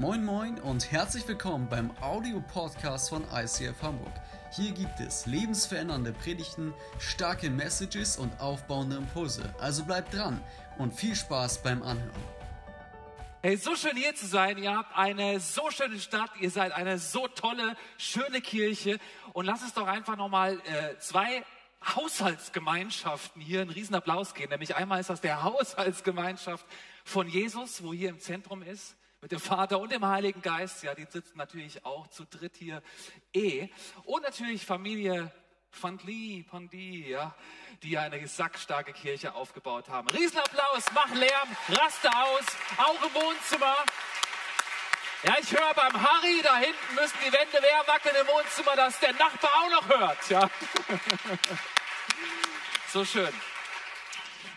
Moin Moin und herzlich willkommen beim Audio-Podcast von ICF Hamburg. Hier gibt es lebensverändernde Predigten, starke Messages und aufbauende Impulse. Also bleibt dran und viel Spaß beim Anhören. Hey, so schön hier zu sein. Ihr habt eine so schöne Stadt. Ihr seid eine so tolle, schöne Kirche. Und lass es doch einfach nochmal äh, zwei Haushaltsgemeinschaften hier einen riesen Applaus geben. Nämlich einmal ist das der Haushaltsgemeinschaft von Jesus, wo hier im Zentrum ist mit dem Vater und dem Heiligen Geist. Ja, die sitzen natürlich auch zu dritt hier eh. Und natürlich Familie Fandli, Pandi, ja, die eine sackstarke Kirche aufgebaut haben. Riesenapplaus, mach Lärm, raste aus, auch im Wohnzimmer. Ja, ich höre beim Harry, da hinten müssen die Wände leer wackeln im Wohnzimmer, dass der Nachbar auch noch hört. Ja. so schön.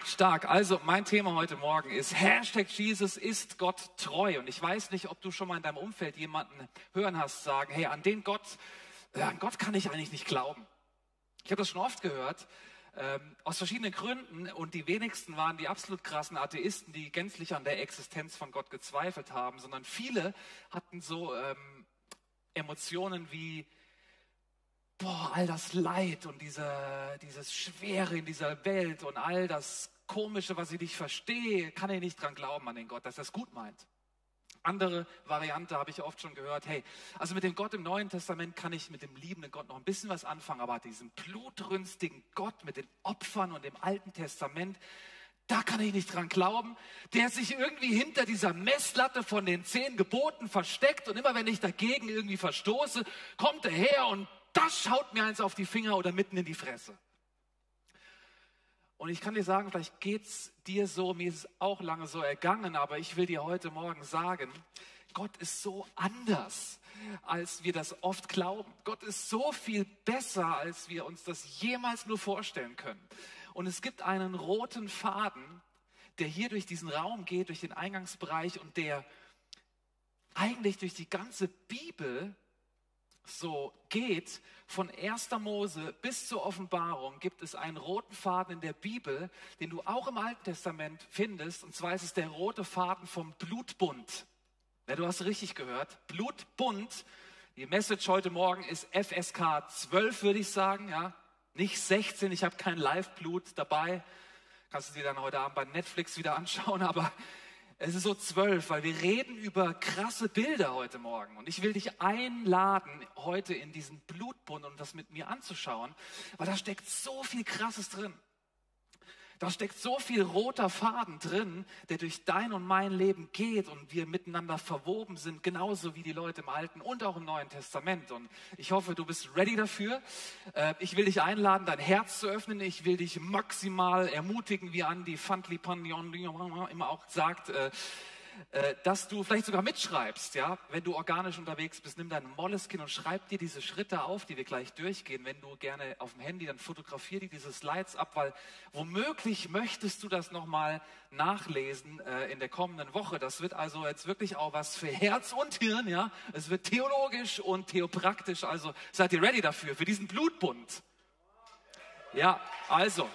Stark. Also mein Thema heute Morgen ist Hashtag Jesus ist Gott treu. Und ich weiß nicht, ob du schon mal in deinem Umfeld jemanden hören hast sagen, hey, an den Gott, äh, an Gott kann ich eigentlich nicht glauben. Ich habe das schon oft gehört, ähm, aus verschiedenen Gründen. Und die wenigsten waren die absolut krassen Atheisten, die gänzlich an der Existenz von Gott gezweifelt haben, sondern viele hatten so ähm, Emotionen wie, boah, all das Leid und diese, dieses Schwere in dieser Welt und all das Komische, was ich nicht verstehe, kann ich nicht dran glauben an den Gott, dass er es gut meint. Andere Variante habe ich oft schon gehört, hey, also mit dem Gott im Neuen Testament kann ich mit dem liebenden Gott noch ein bisschen was anfangen, aber diesem blutrünstigen Gott mit den Opfern und dem Alten Testament, da kann ich nicht dran glauben, der sich irgendwie hinter dieser Messlatte von den zehn Geboten versteckt und immer wenn ich dagegen irgendwie verstoße, kommt er her und das schaut mir eins auf die Finger oder mitten in die Fresse. Und ich kann dir sagen, vielleicht geht es dir so, mir ist es auch lange so ergangen, aber ich will dir heute Morgen sagen, Gott ist so anders, als wir das oft glauben. Gott ist so viel besser, als wir uns das jemals nur vorstellen können. Und es gibt einen roten Faden, der hier durch diesen Raum geht, durch den Eingangsbereich und der eigentlich durch die ganze Bibel so geht, von 1. Mose bis zur Offenbarung gibt es einen roten Faden in der Bibel, den du auch im Alten Testament findest. Und zwar ist es der rote Faden vom Blutbund. Ja, du hast richtig gehört. Blutbund. Die Message heute Morgen ist FSK 12, würde ich sagen. Ja, nicht 16. Ich habe kein Live-Blut dabei. Kannst du dir dann heute Abend bei Netflix wieder anschauen. Aber es ist so zwölf, weil wir reden über krasse Bilder heute Morgen. Und ich will dich einladen, heute in diesen Blutbund und das mit mir anzuschauen, weil da steckt so viel Krasses drin. Da steckt so viel roter Faden drin, der durch dein und mein Leben geht und wir miteinander verwoben sind, genauso wie die Leute im Alten und auch im Neuen Testament. Und ich hoffe, du bist ready dafür. Äh, ich will dich einladen, dein Herz zu öffnen. Ich will dich maximal ermutigen, wie Andi Fantli Pandion immer auch sagt, äh, dass du vielleicht sogar mitschreibst, ja, wenn du organisch unterwegs bist, nimm dein Molleskin und schreib dir diese Schritte auf, die wir gleich durchgehen. Wenn du gerne auf dem Handy, dann fotografier dir diese Slides ab, weil womöglich möchtest du das nochmal nachlesen äh, in der kommenden Woche. Das wird also jetzt wirklich auch was für Herz und Hirn, ja. Es wird theologisch und theopraktisch. Also seid ihr ready dafür, für diesen Blutbund? Ja, also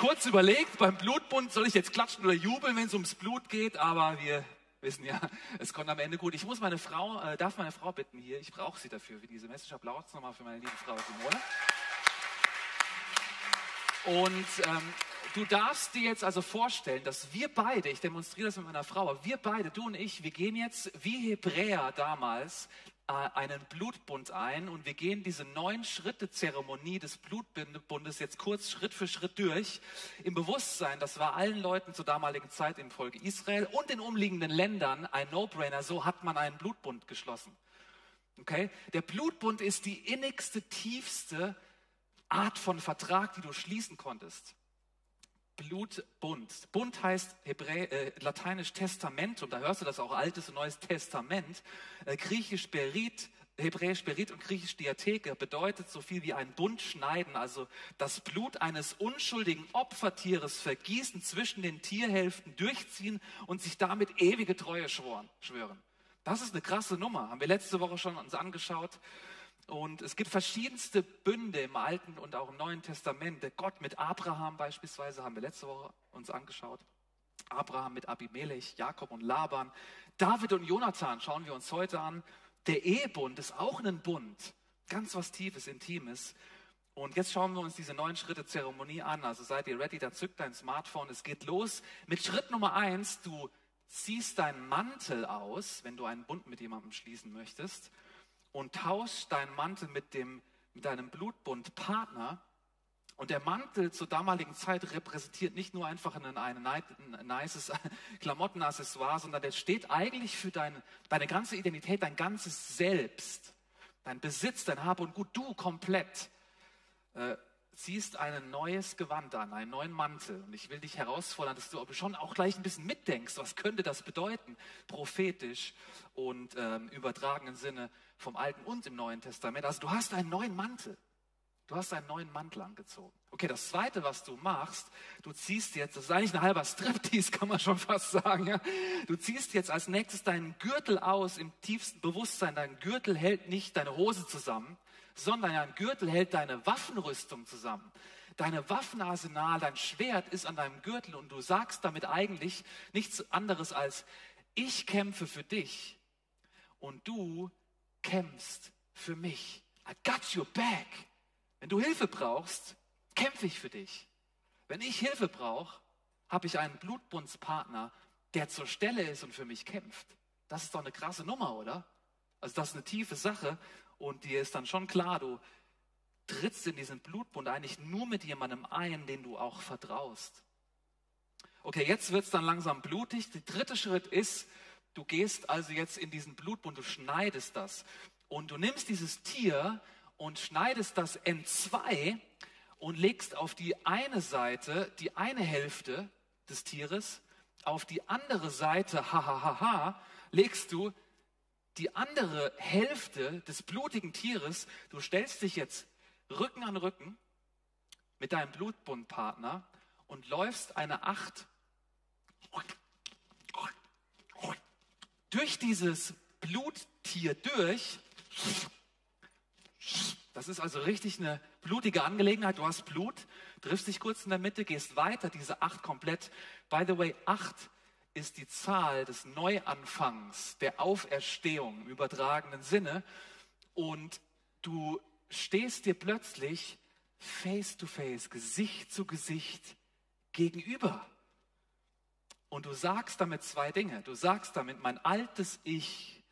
kurz überlegt, beim Blutbund soll ich jetzt klatschen oder jubeln, wenn es ums Blut geht, aber wir wissen ja, es kommt am Ende gut. Ich muss meine Frau, äh, darf meine Frau bitten hier, ich brauche sie dafür, für diese Message. Applaus nochmal für meine liebe Frau Simone. Und ähm, du darfst dir jetzt also vorstellen, dass wir beide, ich demonstriere das mit meiner Frau, aber wir beide, du und ich, wir gehen jetzt wie Hebräer damals einen Blutbund ein und wir gehen diese neun Schritte Zeremonie des Blutbundes jetzt kurz Schritt für Schritt durch im Bewusstsein, das war allen Leuten zur damaligen Zeit im Volk Israel und den umliegenden Ländern ein No-Brainer, so hat man einen Blutbund geschlossen. Okay? Der Blutbund ist die innigste, tiefste Art von Vertrag, die du schließen konntest. Blutbund. Bund heißt Hebrä äh, lateinisch Testament und da hörst du das auch Altes und Neues Testament. Äh, Griechisch Berit, Hebräisch Berit und Griechisch Diatheke bedeutet so viel wie ein Bund schneiden, also das Blut eines unschuldigen Opfertieres vergießen, zwischen den Tierhälften durchziehen und sich damit ewige Treue schwören. Das ist eine krasse Nummer, haben wir letzte Woche schon uns angeschaut. Und es gibt verschiedenste Bünde im Alten und auch im Neuen Testament. Der Gott mit Abraham beispielsweise haben wir letzte Woche uns angeschaut. Abraham mit Abimelech, Jakob und Laban, David und Jonathan schauen wir uns heute an. Der Ehebund ist auch ein Bund, ganz was Tiefes, Intimes. Und jetzt schauen wir uns diese neun Schritte Zeremonie an. Also seid ihr ready, dann zückt dein Smartphone. Es geht los mit Schritt Nummer eins. Du ziehst deinen Mantel aus, wenn du einen Bund mit jemandem schließen möchtest, und tauschst deinen Mantel mit, dem, mit deinem Blutbundpartner. Und der Mantel zur damaligen Zeit repräsentiert nicht nur einfach ein, ein, ein nices Klamottenaccessoire, sondern der steht eigentlich für deine, deine ganze Identität, dein ganzes Selbst, dein Besitz, dein Hab und Gut, du komplett äh, ziehst ein neues Gewand an, einen neuen Mantel. Und ich will dich herausfordern, dass du schon auch gleich ein bisschen mitdenkst, was könnte das bedeuten, prophetisch und ähm, übertragenen Sinne vom Alten und im Neuen Testament. Also du hast einen neuen Mantel. Du hast einen neuen Mantel angezogen. Okay, das Zweite, was du machst, du ziehst jetzt, das ist eigentlich ein halber Striptease, kann man schon fast sagen. Ja? Du ziehst jetzt als nächstes deinen Gürtel aus im tiefsten Bewusstsein. Dein Gürtel hält nicht deine Hose zusammen, sondern ein Gürtel hält deine Waffenrüstung zusammen. Deine Waffenarsenal, dein Schwert ist an deinem Gürtel und du sagst damit eigentlich nichts anderes als, ich kämpfe für dich und du kämpfst für mich. I got your back. Wenn du Hilfe brauchst, kämpfe ich für dich. Wenn ich Hilfe brauche, habe ich einen Blutbundspartner, der zur Stelle ist und für mich kämpft. Das ist doch eine krasse Nummer, oder? Also das ist eine tiefe Sache und dir ist dann schon klar, du trittst in diesen Blutbund eigentlich nur mit jemandem ein, den du auch vertraust. Okay, jetzt wird es dann langsam blutig. Der dritte Schritt ist, du gehst also jetzt in diesen Blutbund, du schneidest das. Und du nimmst dieses Tier und schneidest das in zwei und legst auf die eine Seite die eine Hälfte des Tieres, auf die andere Seite, hahaha, legst du die andere Hälfte des blutigen Tieres, du stellst dich jetzt Rücken an Rücken mit deinem Blutbundpartner und läufst eine Acht durch dieses Bluttier durch. Das ist also richtig eine blutige Angelegenheit. Du hast Blut, triffst dich kurz in der Mitte, gehst weiter, diese acht komplett. By the way, acht ist die Zahl des Neuanfangs, der Auferstehung im übertragenen Sinne. Und du stehst dir plötzlich face to face, Gesicht zu Gesicht gegenüber. Und du sagst damit zwei Dinge. Du sagst damit, mein altes Ich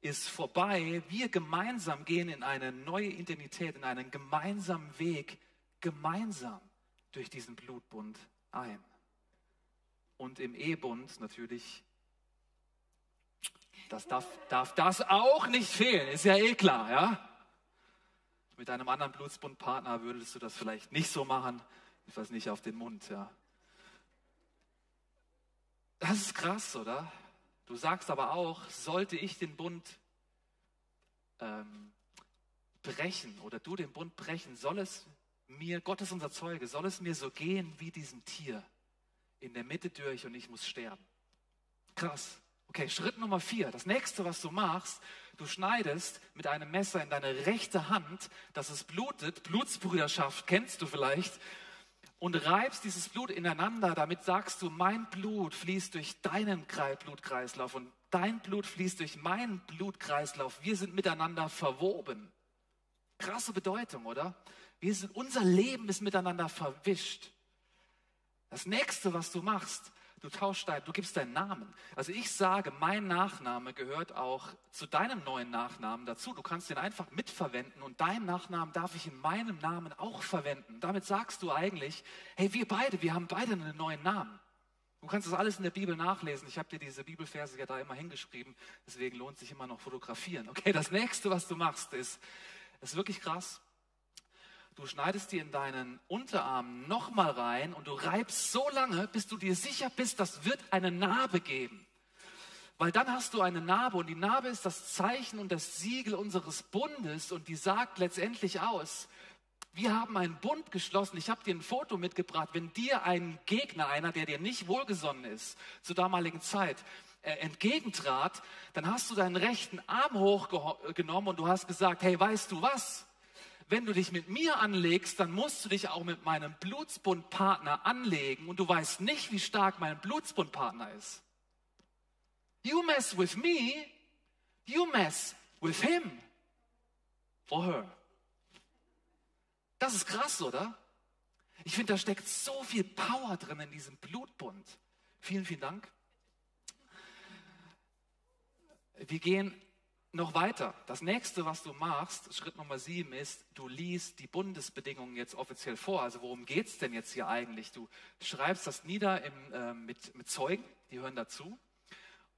ist vorbei. Wir gemeinsam gehen in eine neue Identität, in einen gemeinsamen Weg, gemeinsam durch diesen Blutbund ein. Und im Ehebund natürlich, das darf, darf das auch nicht fehlen, ist ja eh klar, ja? Mit einem anderen Blutsbundpartner würdest du das vielleicht nicht so machen, weiß nicht auf den Mund, ja. Das ist krass, oder? Du sagst aber auch, sollte ich den Bund ähm, brechen oder du den Bund brechen, soll es mir, Gott ist unser Zeuge, soll es mir so gehen wie diesem Tier in der Mitte durch und ich muss sterben. Krass. Okay, Schritt Nummer vier. Das nächste, was du machst, du schneidest mit einem Messer in deine rechte Hand, dass es blutet. Blutsbrüderschaft kennst du vielleicht und reibst dieses Blut ineinander. Damit sagst du, mein Blut fließt durch deinen Blutkreislauf und dein Blut fließt durch meinen Blutkreislauf. Wir sind miteinander verwoben. Krasse Bedeutung, oder? Wir sind, unser Leben ist miteinander verwischt. Das nächste, was du machst, Du tauschst dein, du gibst deinen Namen. Also ich sage, mein Nachname gehört auch zu deinem neuen Nachnamen dazu. Du kannst den einfach mitverwenden und deinen Nachnamen darf ich in meinem Namen auch verwenden. Damit sagst du eigentlich, hey, wir beide, wir haben beide einen neuen Namen. Du kannst das alles in der Bibel nachlesen. Ich habe dir diese Bibelverse ja da immer hingeschrieben. Deswegen lohnt sich immer noch fotografieren. Okay, das nächste, was du machst, ist, ist wirklich krass. Du schneidest dir in deinen Unterarm nochmal rein und du reibst so lange, bis du dir sicher bist, das wird eine Narbe geben. Weil dann hast du eine Narbe und die Narbe ist das Zeichen und das Siegel unseres Bundes und die sagt letztendlich aus, wir haben einen Bund geschlossen. Ich habe dir ein Foto mitgebracht. Wenn dir ein Gegner, einer, der dir nicht wohlgesonnen ist, zur damaligen Zeit, äh, entgegentrat, dann hast du deinen rechten Arm hochgenommen und du hast gesagt, hey, weißt du was? Wenn du dich mit mir anlegst, dann musst du dich auch mit meinem Blutsbundpartner anlegen und du weißt nicht, wie stark mein Blutsbundpartner ist. You mess with me, you mess with him or her. Das ist krass, oder? Ich finde, da steckt so viel Power drin in diesem Blutbund. Vielen, vielen Dank. Wir gehen noch weiter. Das nächste, was du machst, Schritt Nummer sieben ist, du liest die Bundesbedingungen jetzt offiziell vor. Also worum geht es denn jetzt hier eigentlich? Du schreibst das nieder im, äh, mit, mit Zeugen, die hören dazu.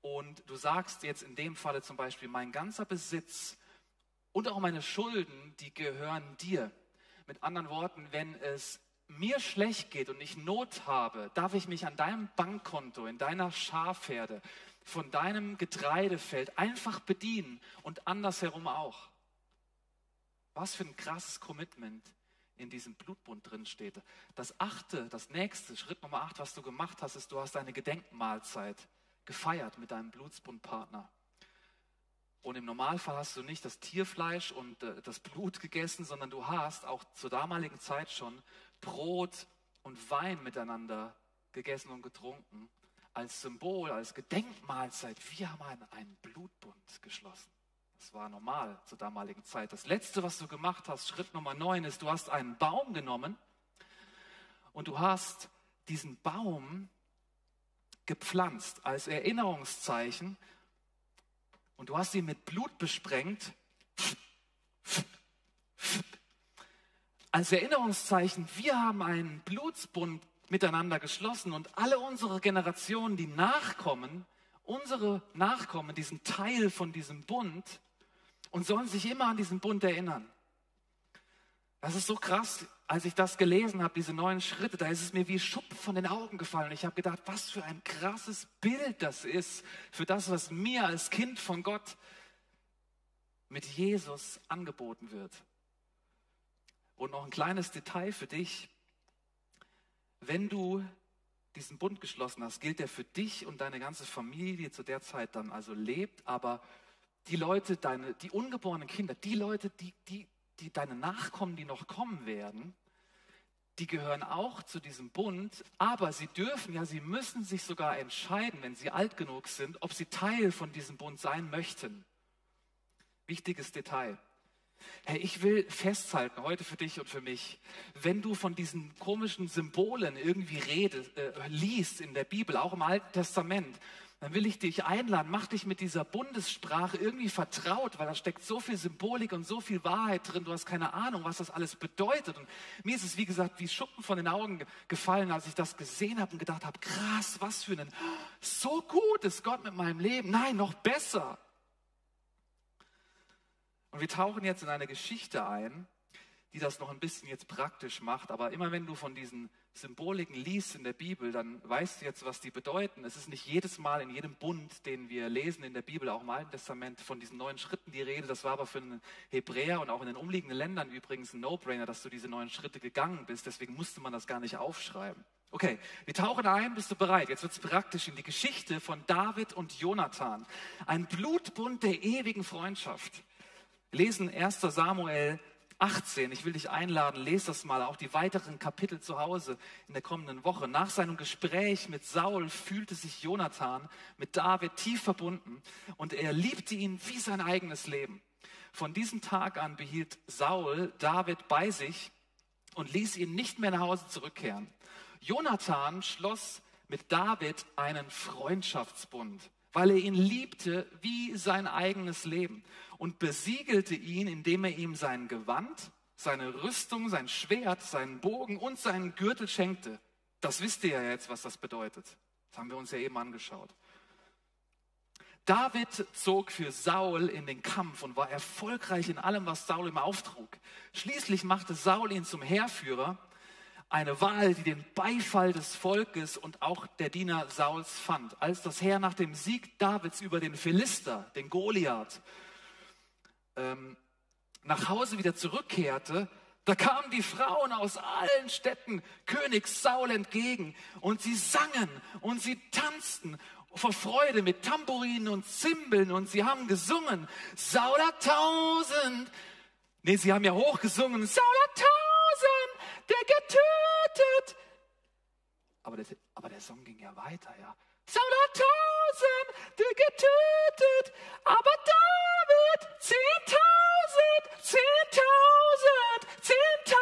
Und du sagst jetzt in dem Falle zum Beispiel, mein ganzer Besitz und auch meine Schulden, die gehören dir. Mit anderen Worten, wenn es mir schlecht geht und ich Not habe, darf ich mich an deinem Bankkonto, in deiner Schafherde, von deinem Getreidefeld einfach bedienen und andersherum auch. Was für ein krasses Commitment in diesem Blutbund drin steht. Das achte, das nächste, Schritt Nummer acht, was du gemacht hast, ist, du hast eine Gedenkmahlzeit gefeiert mit deinem Blutsbundpartner. Und im Normalfall hast du nicht das Tierfleisch und äh, das Blut gegessen, sondern du hast auch zur damaligen Zeit schon Brot und Wein miteinander gegessen und getrunken als Symbol, als Gedenkmahlzeit, wir haben einen Blutbund geschlossen. Das war normal zur damaligen Zeit. Das Letzte, was du gemacht hast, Schritt Nummer 9, ist, du hast einen Baum genommen und du hast diesen Baum gepflanzt als Erinnerungszeichen und du hast ihn mit Blut besprengt. Als Erinnerungszeichen, wir haben einen Blutsbund miteinander geschlossen und alle unsere Generationen, die nachkommen, unsere Nachkommen, diesen Teil von diesem Bund und sollen sich immer an diesen Bund erinnern. Das ist so krass, als ich das gelesen habe, diese neuen Schritte, da ist es mir wie Schuppen von den Augen gefallen. Ich habe gedacht, was für ein krasses Bild das ist für das, was mir als Kind von Gott mit Jesus angeboten wird. Und noch ein kleines Detail für dich. Wenn du diesen Bund geschlossen hast, gilt der für dich und deine ganze Familie zu der Zeit dann also lebt, aber die Leute, deine, die ungeborenen Kinder, die Leute, die, die, die deine Nachkommen, die noch kommen werden, die gehören auch zu diesem Bund, aber sie dürfen, ja, sie müssen sich sogar entscheiden, wenn sie alt genug sind, ob sie Teil von diesem Bund sein möchten. Wichtiges Detail. Hey, ich will festhalten, heute für dich und für mich, wenn du von diesen komischen Symbolen irgendwie redest, äh, liest in der Bibel, auch im Alten Testament, dann will ich dich einladen, mach dich mit dieser Bundessprache irgendwie vertraut, weil da steckt so viel Symbolik und so viel Wahrheit drin, du hast keine Ahnung, was das alles bedeutet. Und mir ist es, wie gesagt, wie Schuppen von den Augen gefallen, als ich das gesehen habe und gedacht habe, krass, was für ein, so gut ist Gott mit meinem Leben. Nein, noch besser. Und wir tauchen jetzt in eine Geschichte ein, die das noch ein bisschen jetzt praktisch macht. Aber immer wenn du von diesen Symboliken liest in der Bibel, dann weißt du jetzt, was die bedeuten. Es ist nicht jedes Mal in jedem Bund, den wir lesen in der Bibel, auch im Alten Testament, von diesen neuen Schritten die Rede. Das war aber für einen Hebräer und auch in den umliegenden Ländern übrigens ein No-Brainer, dass du diese neuen Schritte gegangen bist. Deswegen musste man das gar nicht aufschreiben. Okay, wir tauchen ein, bist du bereit? Jetzt wird es praktisch in die Geschichte von David und Jonathan. Ein Blutbund der ewigen Freundschaft. Lesen 1 Samuel 18. Ich will dich einladen, lese das mal, auch die weiteren Kapitel zu Hause in der kommenden Woche. Nach seinem Gespräch mit Saul fühlte sich Jonathan mit David tief verbunden und er liebte ihn wie sein eigenes Leben. Von diesem Tag an behielt Saul David bei sich und ließ ihn nicht mehr nach Hause zurückkehren. Jonathan schloss mit David einen Freundschaftsbund weil er ihn liebte wie sein eigenes Leben und besiegelte ihn, indem er ihm sein Gewand, seine Rüstung, sein Schwert, seinen Bogen und seinen Gürtel schenkte. Das wisst ihr ja jetzt, was das bedeutet. Das haben wir uns ja eben angeschaut. David zog für Saul in den Kampf und war erfolgreich in allem, was Saul ihm auftrug. Schließlich machte Saul ihn zum Heerführer eine Wahl, die den Beifall des Volkes und auch der Diener Sauls fand. Als das Heer nach dem Sieg Davids über den Philister, den Goliath, ähm, nach Hause wieder zurückkehrte, da kamen die Frauen aus allen Städten König Saul entgegen und sie sangen und sie tanzten vor Freude mit Tambourinen und Zimbeln und sie haben gesungen, Saul hat tausend. Nee, sie haben ja hochgesungen, Saul hat tausend der getötet. Aber der, aber der Song ging ja weiter, ja. Saul hat Tausende getötet, aber David zehntausend, zehntausend, zehntausend.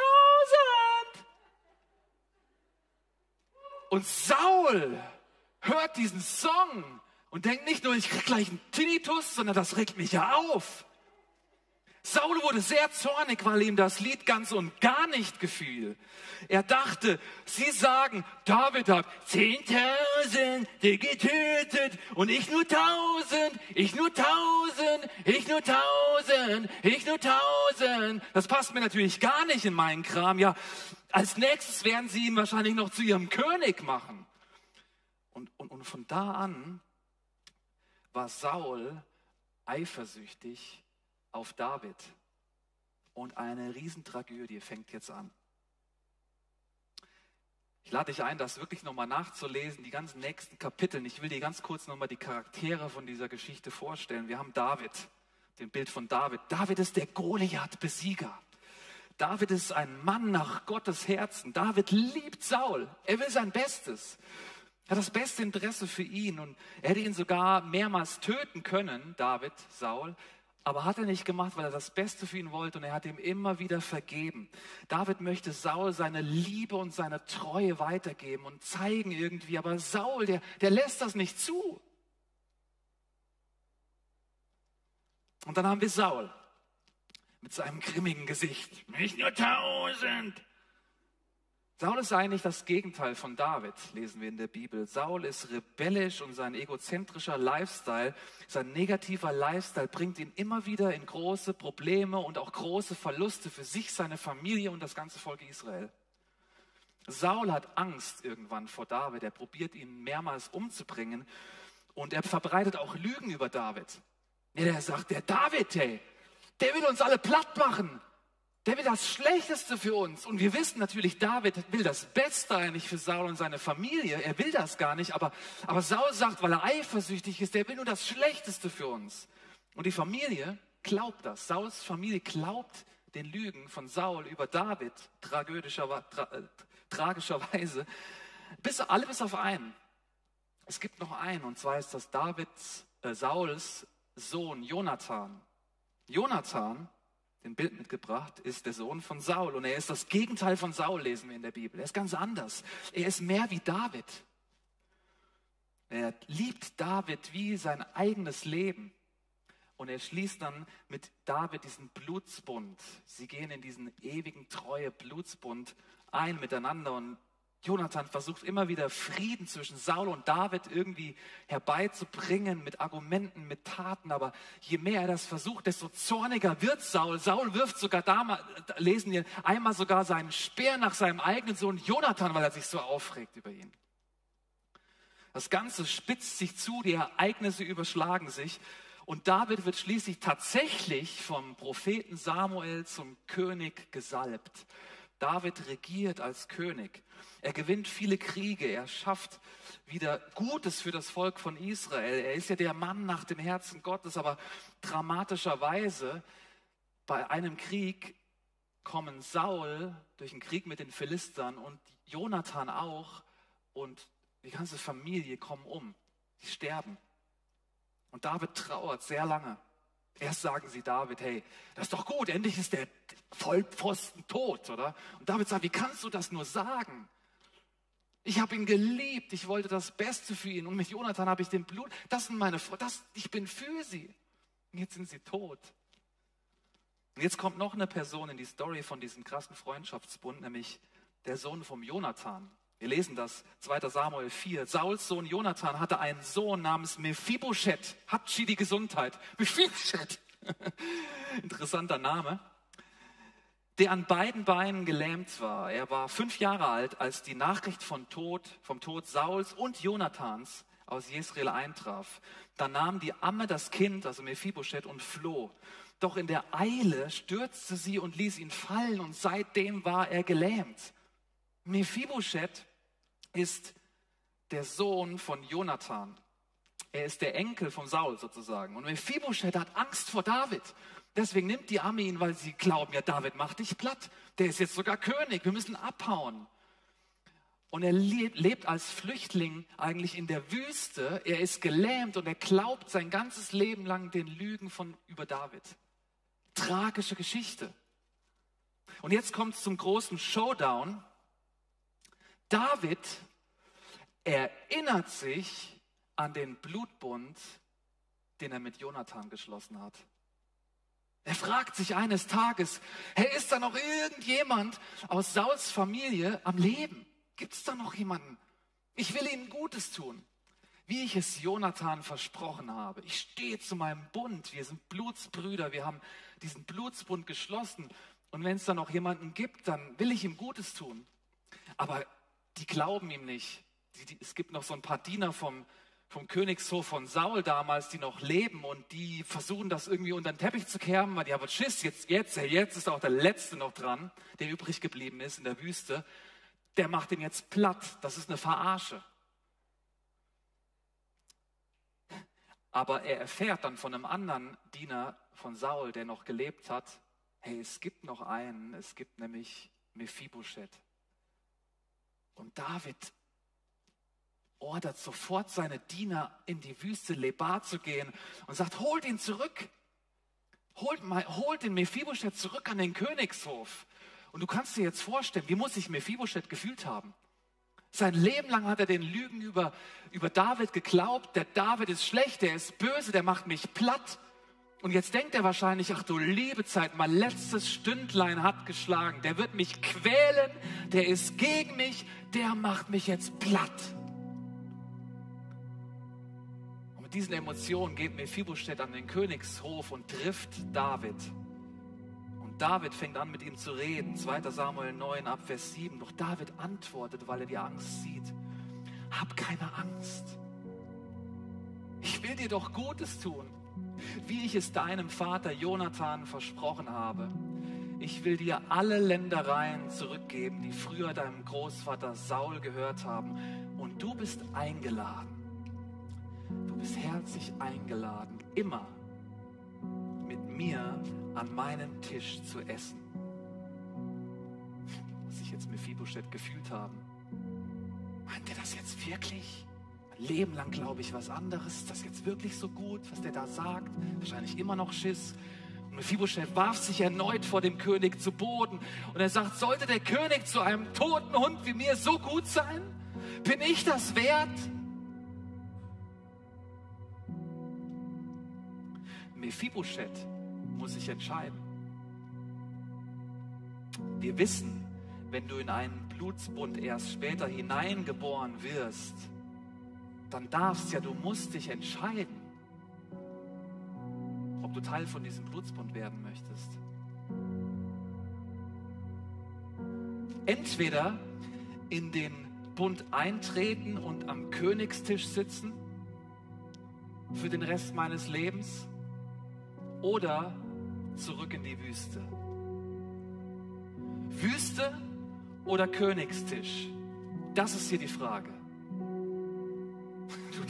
Und Saul hört diesen Song und denkt nicht nur, ich krieg gleich einen Tinnitus, sondern das regt mich ja auf. Saul wurde sehr zornig, weil ihm das Lied ganz und gar nicht gefiel. Er dachte, sie sagen, David hat zehntausend getötet und ich nur tausend, ich nur tausend, ich nur tausend, ich nur tausend. Das passt mir natürlich gar nicht in meinen Kram. Ja, als nächstes werden sie ihn wahrscheinlich noch zu ihrem König machen. Und, und, und von da an war Saul eifersüchtig auf David. Und eine Riesentragödie fängt jetzt an. Ich lade dich ein, das wirklich nochmal nachzulesen, die ganzen nächsten Kapitel. Ich will dir ganz kurz nochmal die Charaktere von dieser Geschichte vorstellen. Wir haben David, den Bild von David. David ist der Goliath-Besieger. David ist ein Mann nach Gottes Herzen. David liebt Saul. Er will sein Bestes. Er hat das beste Interesse für ihn und er hätte ihn sogar mehrmals töten können, David, Saul. Aber hat er nicht gemacht, weil er das Beste für ihn wollte und er hat ihm immer wieder vergeben. David möchte Saul seine Liebe und seine Treue weitergeben und zeigen irgendwie, aber Saul, der, der lässt das nicht zu. Und dann haben wir Saul mit seinem grimmigen Gesicht. Nicht nur tausend, Saul ist eigentlich das Gegenteil von David, lesen wir in der Bibel. Saul ist rebellisch und sein egozentrischer Lifestyle, sein negativer Lifestyle bringt ihn immer wieder in große Probleme und auch große Verluste für sich, seine Familie und das ganze Volk Israel. Saul hat Angst irgendwann vor David. Er probiert ihn mehrmals umzubringen und er verbreitet auch Lügen über David. Er sagt, der David, hey, der will uns alle platt machen. Der will das Schlechteste für uns. Und wir wissen natürlich, David will das Beste eigentlich für Saul und seine Familie. Er will das gar nicht. Aber, aber Saul sagt, weil er eifersüchtig ist, der will nur das Schlechteste für uns. Und die Familie glaubt das. Sauls Familie glaubt den Lügen von Saul über David, tragödischer, tra, äh, tragischerweise. Bis, alle bis auf einen. Es gibt noch einen, und zwar ist das Davids, äh, Sauls Sohn Jonathan. Jonathan ein Bild mitgebracht, ist der Sohn von Saul. Und er ist das Gegenteil von Saul, lesen wir in der Bibel. Er ist ganz anders. Er ist mehr wie David. Er liebt David wie sein eigenes Leben. Und er schließt dann mit David diesen Blutsbund. Sie gehen in diesen ewigen treue Blutsbund ein miteinander. Und Jonathan versucht immer wieder Frieden zwischen Saul und David irgendwie herbeizubringen mit Argumenten, mit Taten. Aber je mehr er das versucht, desto zorniger wird Saul. Saul wirft sogar damals, lesen wir, einmal sogar seinen Speer nach seinem eigenen Sohn Jonathan, weil er sich so aufregt über ihn. Das Ganze spitzt sich zu, die Ereignisse überschlagen sich. Und David wird schließlich tatsächlich vom Propheten Samuel zum König gesalbt. David regiert als König. Er gewinnt viele Kriege. Er schafft wieder Gutes für das Volk von Israel. Er ist ja der Mann nach dem Herzen Gottes, aber dramatischerweise bei einem Krieg kommen Saul durch einen Krieg mit den Philistern und Jonathan auch und die ganze Familie kommen um. Sie sterben. Und David trauert sehr lange. Erst sagen sie David, hey, das ist doch gut, endlich ist der Vollpfosten tot, oder? Und David sagt, wie kannst du das nur sagen? Ich habe ihn geliebt, ich wollte das Beste für ihn und mit Jonathan habe ich den Blut, das sind meine Freunde, ich bin für sie. Und jetzt sind sie tot. Und jetzt kommt noch eine Person in die Story von diesem krassen Freundschaftsbund, nämlich der Sohn vom Jonathan. Wir lesen das, 2. Samuel 4. Sauls Sohn Jonathan hatte einen Sohn namens Mephibosheth. Hatschi die Gesundheit. Mephibosheth. Interessanter Name. Der an beiden Beinen gelähmt war. Er war fünf Jahre alt, als die Nachricht von Tod, vom Tod Sauls und Jonathans aus Jesrael eintraf. Da nahm die Amme das Kind, also Mephibosheth, und floh. Doch in der Eile stürzte sie und ließ ihn fallen und seitdem war er gelähmt. Mephibosheth ist der Sohn von Jonathan. Er ist der Enkel von Saul sozusagen. Und Mephibosheth hat Angst vor David. Deswegen nimmt die Armee ihn, weil sie glauben, ja, David macht dich platt. Der ist jetzt sogar König. Wir müssen abhauen. und er lebt als Flüchtling eigentlich in der Wüste. Er ist gelähmt und er glaubt sein ganzes Leben lang den Lügen von über David. Tragische Geschichte. Und jetzt kommt es zum großen Showdown. David erinnert sich an den Blutbund, den er mit Jonathan geschlossen hat. Er fragt sich eines Tages, hey, ist da noch irgendjemand aus Sauls Familie am Leben? Gibt es da noch jemanden? Ich will ihnen Gutes tun, wie ich es Jonathan versprochen habe. Ich stehe zu meinem Bund. Wir sind Blutsbrüder. Wir haben diesen Blutsbund geschlossen. Und wenn es da noch jemanden gibt, dann will ich ihm Gutes tun. Aber die glauben ihm nicht. Die, die, es gibt noch so ein paar Diener vom, vom Königshof von Saul damals, die noch leben und die versuchen das irgendwie unter den Teppich zu kehren, weil die haben Schiss, jetzt, jetzt, jetzt ist auch der Letzte noch dran, der übrig geblieben ist in der Wüste der macht ihn jetzt platt. Das ist eine Verarsche. Aber er erfährt dann von einem anderen Diener von Saul, der noch gelebt hat, hey, es gibt noch einen, es gibt nämlich Mephibosheth. Und David ordert sofort seine Diener in die Wüste Lebar zu gehen und sagt, holt ihn zurück. Holt, holt den Mephibosheth zurück an den Königshof. Und du kannst dir jetzt vorstellen, wie muss sich Mephibosheth gefühlt haben? Sein Leben lang hat er den Lügen über, über David geglaubt. Der David ist schlecht, der ist böse, der macht mich platt. Und jetzt denkt er wahrscheinlich, ach du liebe Zeit, mein letztes Stündlein hat geschlagen. Der wird mich quälen, der ist gegen mich, der macht mich jetzt platt. Und mit diesen Emotionen geht Mephibosheth an den Königshof und trifft David. David fängt an, mit ihm zu reden. 2. Samuel 9 ab Vers 7. Doch David antwortet, weil er die Angst sieht. Hab keine Angst. Ich will dir doch Gutes tun, wie ich es deinem Vater Jonathan versprochen habe. Ich will dir alle Ländereien zurückgeben, die früher deinem Großvater Saul gehört haben. Und du bist eingeladen. Du bist herzlich eingeladen, immer mit mir an meinem Tisch zu essen. Muss ich jetzt Mephibosheth gefühlt haben. Meint er das jetzt wirklich? Leben lang glaube ich was anderes. Ist das jetzt wirklich so gut, was der da sagt? Wahrscheinlich immer noch Schiss. Und Mephibosheth warf sich erneut vor dem König zu Boden und er sagt, sollte der König zu einem toten Hund wie mir so gut sein? Bin ich das wert? Mephibosheth muss sich entscheiden. Wir wissen, wenn du in einen Blutsbund erst später hineingeboren wirst, dann darfst ja, du musst dich entscheiden, ob du Teil von diesem Blutsbund werden möchtest. Entweder in den Bund eintreten und am Königstisch sitzen für den Rest meines Lebens oder zurück in die Wüste. Wüste oder Königstisch? Das ist hier die Frage.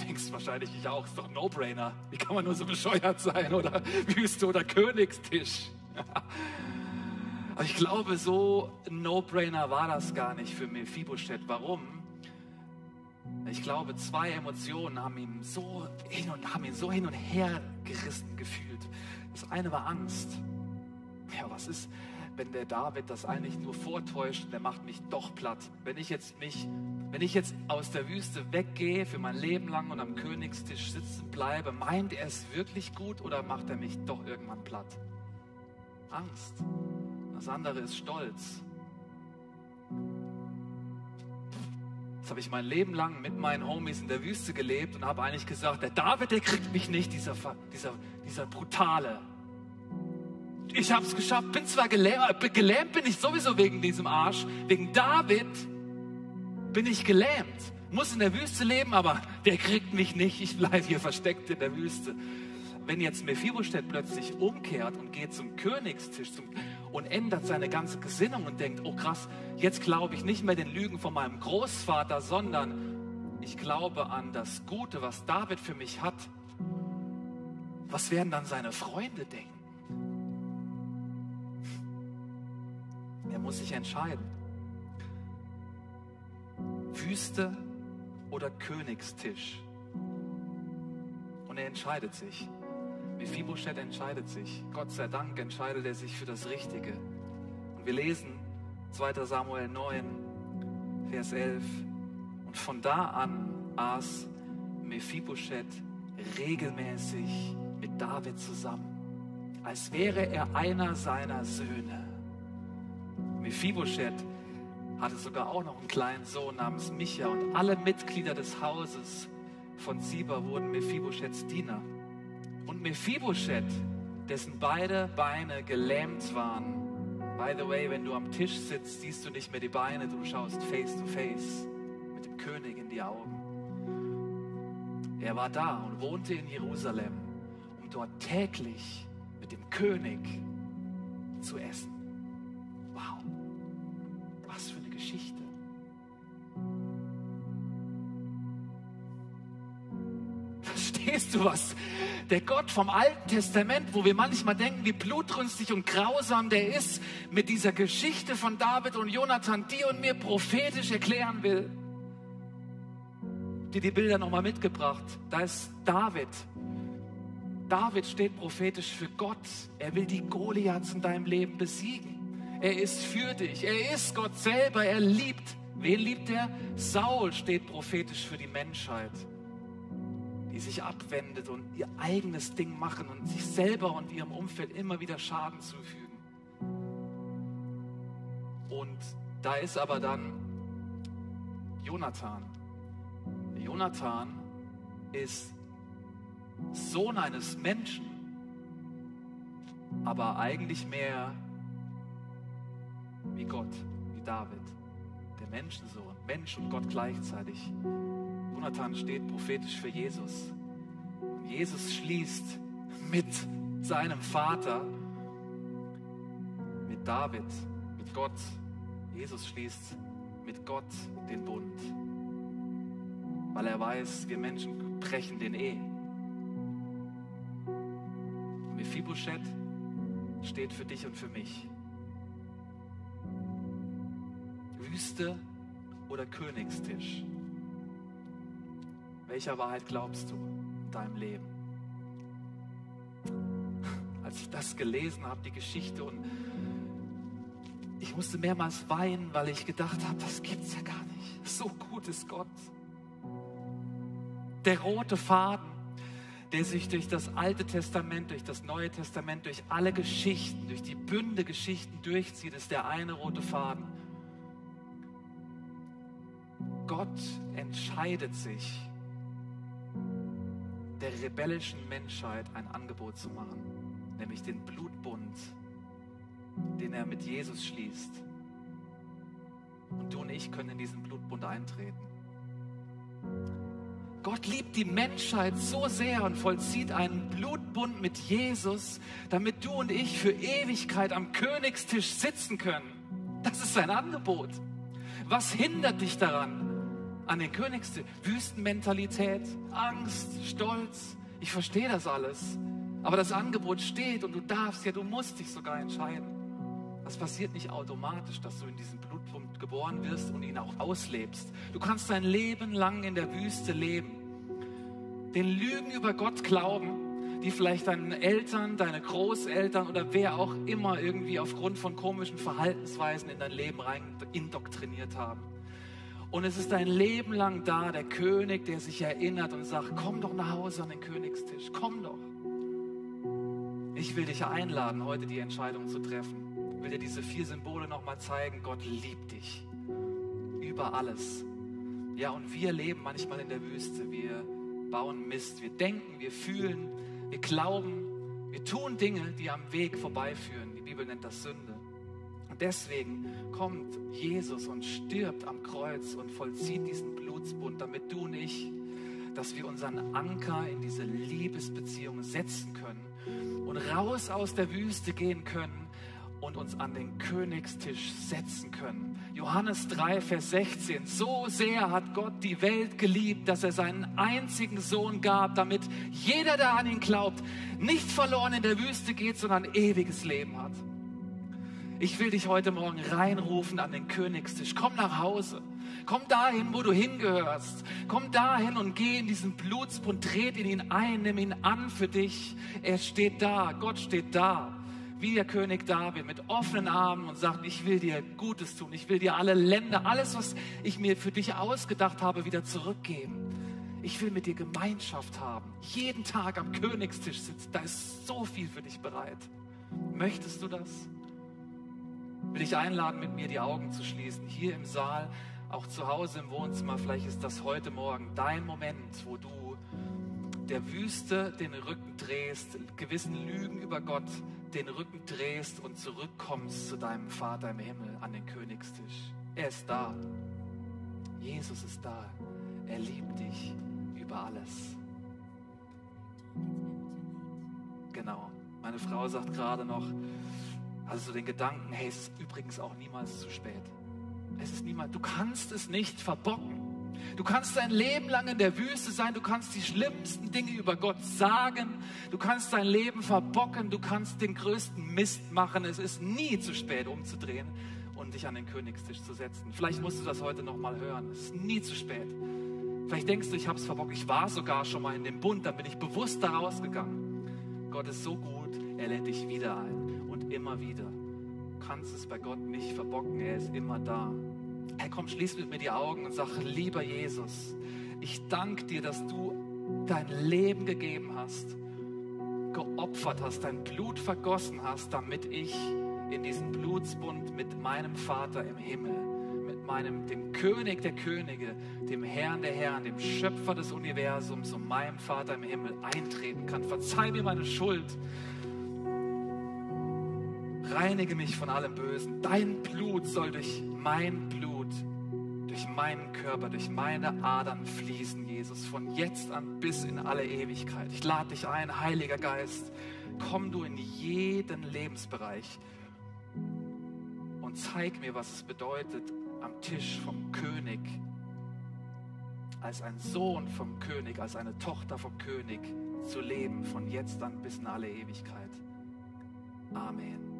Denkst wahrscheinlich, ich auch, ist doch ein No-Brainer. Wie kann man nur so bescheuert sein? Oder Wüste oder Königstisch? Aber ich glaube, so ein No-Brainer war das gar nicht für Mephibosheth. Warum? Ich glaube, zwei Emotionen haben ihn so hin und, haben ihn so hin und her gerissen gefühlt. Das eine war Angst. Ja, was ist, wenn der David das eigentlich nur vortäuscht der macht mich doch platt? Wenn ich jetzt mich, wenn ich jetzt aus der Wüste weggehe für mein Leben lang und am Königstisch sitzen bleibe, meint er es wirklich gut oder macht er mich doch irgendwann platt? Angst. Das andere ist Stolz. Jetzt habe ich mein Leben lang mit meinen Homies in der Wüste gelebt und habe eigentlich gesagt, der David, der kriegt mich nicht, dieser, dieser, dieser brutale. Ich habe es geschafft, bin zwar gelähmt, äh, gelähmt bin ich sowieso wegen diesem Arsch, wegen David bin ich gelähmt, muss in der Wüste leben, aber der kriegt mich nicht, ich bleibe hier versteckt in der Wüste. Wenn jetzt Mephibosheth plötzlich umkehrt und geht zum Königstisch zum, und ändert seine ganze Gesinnung und denkt, oh krass, jetzt glaube ich nicht mehr den Lügen von meinem Großvater, sondern ich glaube an das Gute, was David für mich hat. Was werden dann seine Freunde denken? Er muss sich entscheiden. Wüste oder Königstisch? Und er entscheidet sich. Mephibosheth entscheidet sich. Gott sei Dank entscheidet er sich für das Richtige. Und wir lesen 2. Samuel 9, Vers 11. Und von da an aß Mephibosheth regelmäßig mit David zusammen, als wäre er einer seiner Söhne. Mephibosheth hatte sogar auch noch einen kleinen Sohn namens Micha und alle Mitglieder des Hauses von Siba wurden Mephibosheths Diener. Und Mephibosheth, dessen beide Beine gelähmt waren, by the way, wenn du am Tisch sitzt, siehst du nicht mehr die Beine, du schaust face to face mit dem König in die Augen. Er war da und wohnte in Jerusalem, um dort täglich mit dem König zu essen. Geschichte. Verstehst du was? Der Gott vom Alten Testament, wo wir manchmal denken, wie blutrünstig und grausam der ist, mit dieser Geschichte von David und Jonathan, die und mir prophetisch erklären will. Die die Bilder nochmal mitgebracht. Da ist David. David steht prophetisch für Gott. Er will die Goliaths in deinem Leben besiegen. Er ist für dich. Er ist Gott selber. Er liebt. Wen liebt er? Saul steht prophetisch für die Menschheit die sich abwendet und ihr eigenes Ding machen und sich selber und ihrem Umfeld immer wieder Schaden zufügen. Und da ist aber dann Jonathan. Jonathan ist Sohn eines Menschen, aber eigentlich mehr wie Gott, wie David, der Menschensohn, Mensch und Gott gleichzeitig. Jonathan steht prophetisch für Jesus. Und Jesus schließt mit seinem Vater, mit David, mit Gott. Jesus schließt mit Gott den Bund, weil er weiß, wir Menschen brechen den eh. Mephibosheth steht für dich und für mich. Wüste oder Königstisch? Welcher Wahrheit glaubst du in deinem Leben? Als ich das gelesen habe, die Geschichte, und ich musste mehrmals weinen, weil ich gedacht habe, das gibt's ja gar nicht. So gut ist Gott. Der rote Faden, der sich durch das Alte Testament, durch das Neue Testament, durch alle Geschichten, durch die Bünde Geschichten durchzieht, ist der eine rote Faden. Gott entscheidet sich der rebellischen Menschheit ein Angebot zu machen, nämlich den Blutbund, den er mit Jesus schließt. Und du und ich können in diesen Blutbund eintreten. Gott liebt die Menschheit so sehr und vollzieht einen Blutbund mit Jesus, damit du und ich für Ewigkeit am Königstisch sitzen können. Das ist sein Angebot. Was hindert dich daran? An den Königstisch. Wüstenmentalität, Angst, Stolz. Ich verstehe das alles. Aber das Angebot steht und du darfst ja, du musst dich sogar entscheiden. Das passiert nicht automatisch, dass du in diesem Blutpunkt geboren wirst und ihn auch auslebst. Du kannst dein Leben lang in der Wüste leben. Den Lügen über Gott glauben, die vielleicht deine Eltern, deine Großeltern oder wer auch immer irgendwie aufgrund von komischen Verhaltensweisen in dein Leben rein indoktriniert haben. Und es ist ein Leben lang da, der König, der sich erinnert und sagt, komm doch nach Hause an den Königstisch, komm doch. Ich will dich einladen, heute die Entscheidung zu treffen. Ich will dir diese vier Symbole nochmal zeigen. Gott liebt dich über alles. Ja, und wir leben manchmal in der Wüste. Wir bauen Mist. Wir denken, wir fühlen, wir glauben, wir tun Dinge, die am Weg vorbeiführen. Die Bibel nennt das Sünde. Und deswegen kommt Jesus und stirbt am Kreuz und vollzieht diesen Blutsbund, damit du und ich, dass wir unseren Anker in diese Liebesbeziehung setzen können und raus aus der Wüste gehen können und uns an den Königstisch setzen können. Johannes 3, Vers 16. So sehr hat Gott die Welt geliebt, dass er seinen einzigen Sohn gab, damit jeder, der an ihn glaubt, nicht verloren in der Wüste geht, sondern ewiges Leben hat. Ich will dich heute Morgen reinrufen an den Königstisch. Komm nach Hause. Komm dahin, wo du hingehörst. Komm dahin und geh in diesen Blutsbund, tret in ihn ein, nimm ihn an für dich. Er steht da, Gott steht da, wie der König David mit offenen Armen und sagt, ich will dir Gutes tun, ich will dir alle Länder, alles, was ich mir für dich ausgedacht habe, wieder zurückgeben. Ich will mit dir Gemeinschaft haben. Jeden Tag am Königstisch sitzt, da ist so viel für dich bereit. Möchtest du das? Will ich einladen, mit mir die Augen zu schließen, hier im Saal, auch zu Hause im Wohnzimmer. Vielleicht ist das heute Morgen dein Moment, wo du der Wüste den Rücken drehst, gewissen Lügen über Gott den Rücken drehst und zurückkommst zu deinem Vater im Himmel an den Königstisch. Er ist da. Jesus ist da. Er liebt dich über alles. Genau. Meine Frau sagt gerade noch, also so den Gedanken, hey, es ist übrigens auch niemals zu spät. Es ist niemals, du kannst es nicht verbocken. Du kannst dein Leben lang in der Wüste sein, du kannst die schlimmsten Dinge über Gott sagen, du kannst dein Leben verbocken, du kannst den größten Mist machen. Es ist nie zu spät, umzudrehen und dich an den Königstisch zu setzen. Vielleicht musst du das heute nochmal hören. Es ist nie zu spät. Vielleicht denkst du, ich habe es verbockt. Ich war sogar schon mal in dem Bund, da bin ich bewusst da rausgegangen. Gott ist so gut, er lädt dich wieder ein immer wieder. Du kannst es bei Gott nicht verbocken, er ist immer da. Hey, komm, schließ mit mir die Augen und sag, lieber Jesus, ich danke dir, dass du dein Leben gegeben hast, geopfert hast, dein Blut vergossen hast, damit ich in diesen Blutsbund mit meinem Vater im Himmel, mit meinem, dem König der Könige, dem Herrn der Herren, dem Schöpfer des Universums und meinem Vater im Himmel eintreten kann. Verzeih mir meine Schuld reinige mich von allem Bösen. Dein Blut soll durch mein Blut, durch meinen Körper, durch meine Adern fließen, Jesus, von jetzt an bis in alle Ewigkeit. Ich lade dich ein, Heiliger Geist, komm du in jeden Lebensbereich und zeig mir, was es bedeutet, am Tisch vom König, als ein Sohn vom König, als eine Tochter vom König zu leben, von jetzt an bis in alle Ewigkeit. Amen.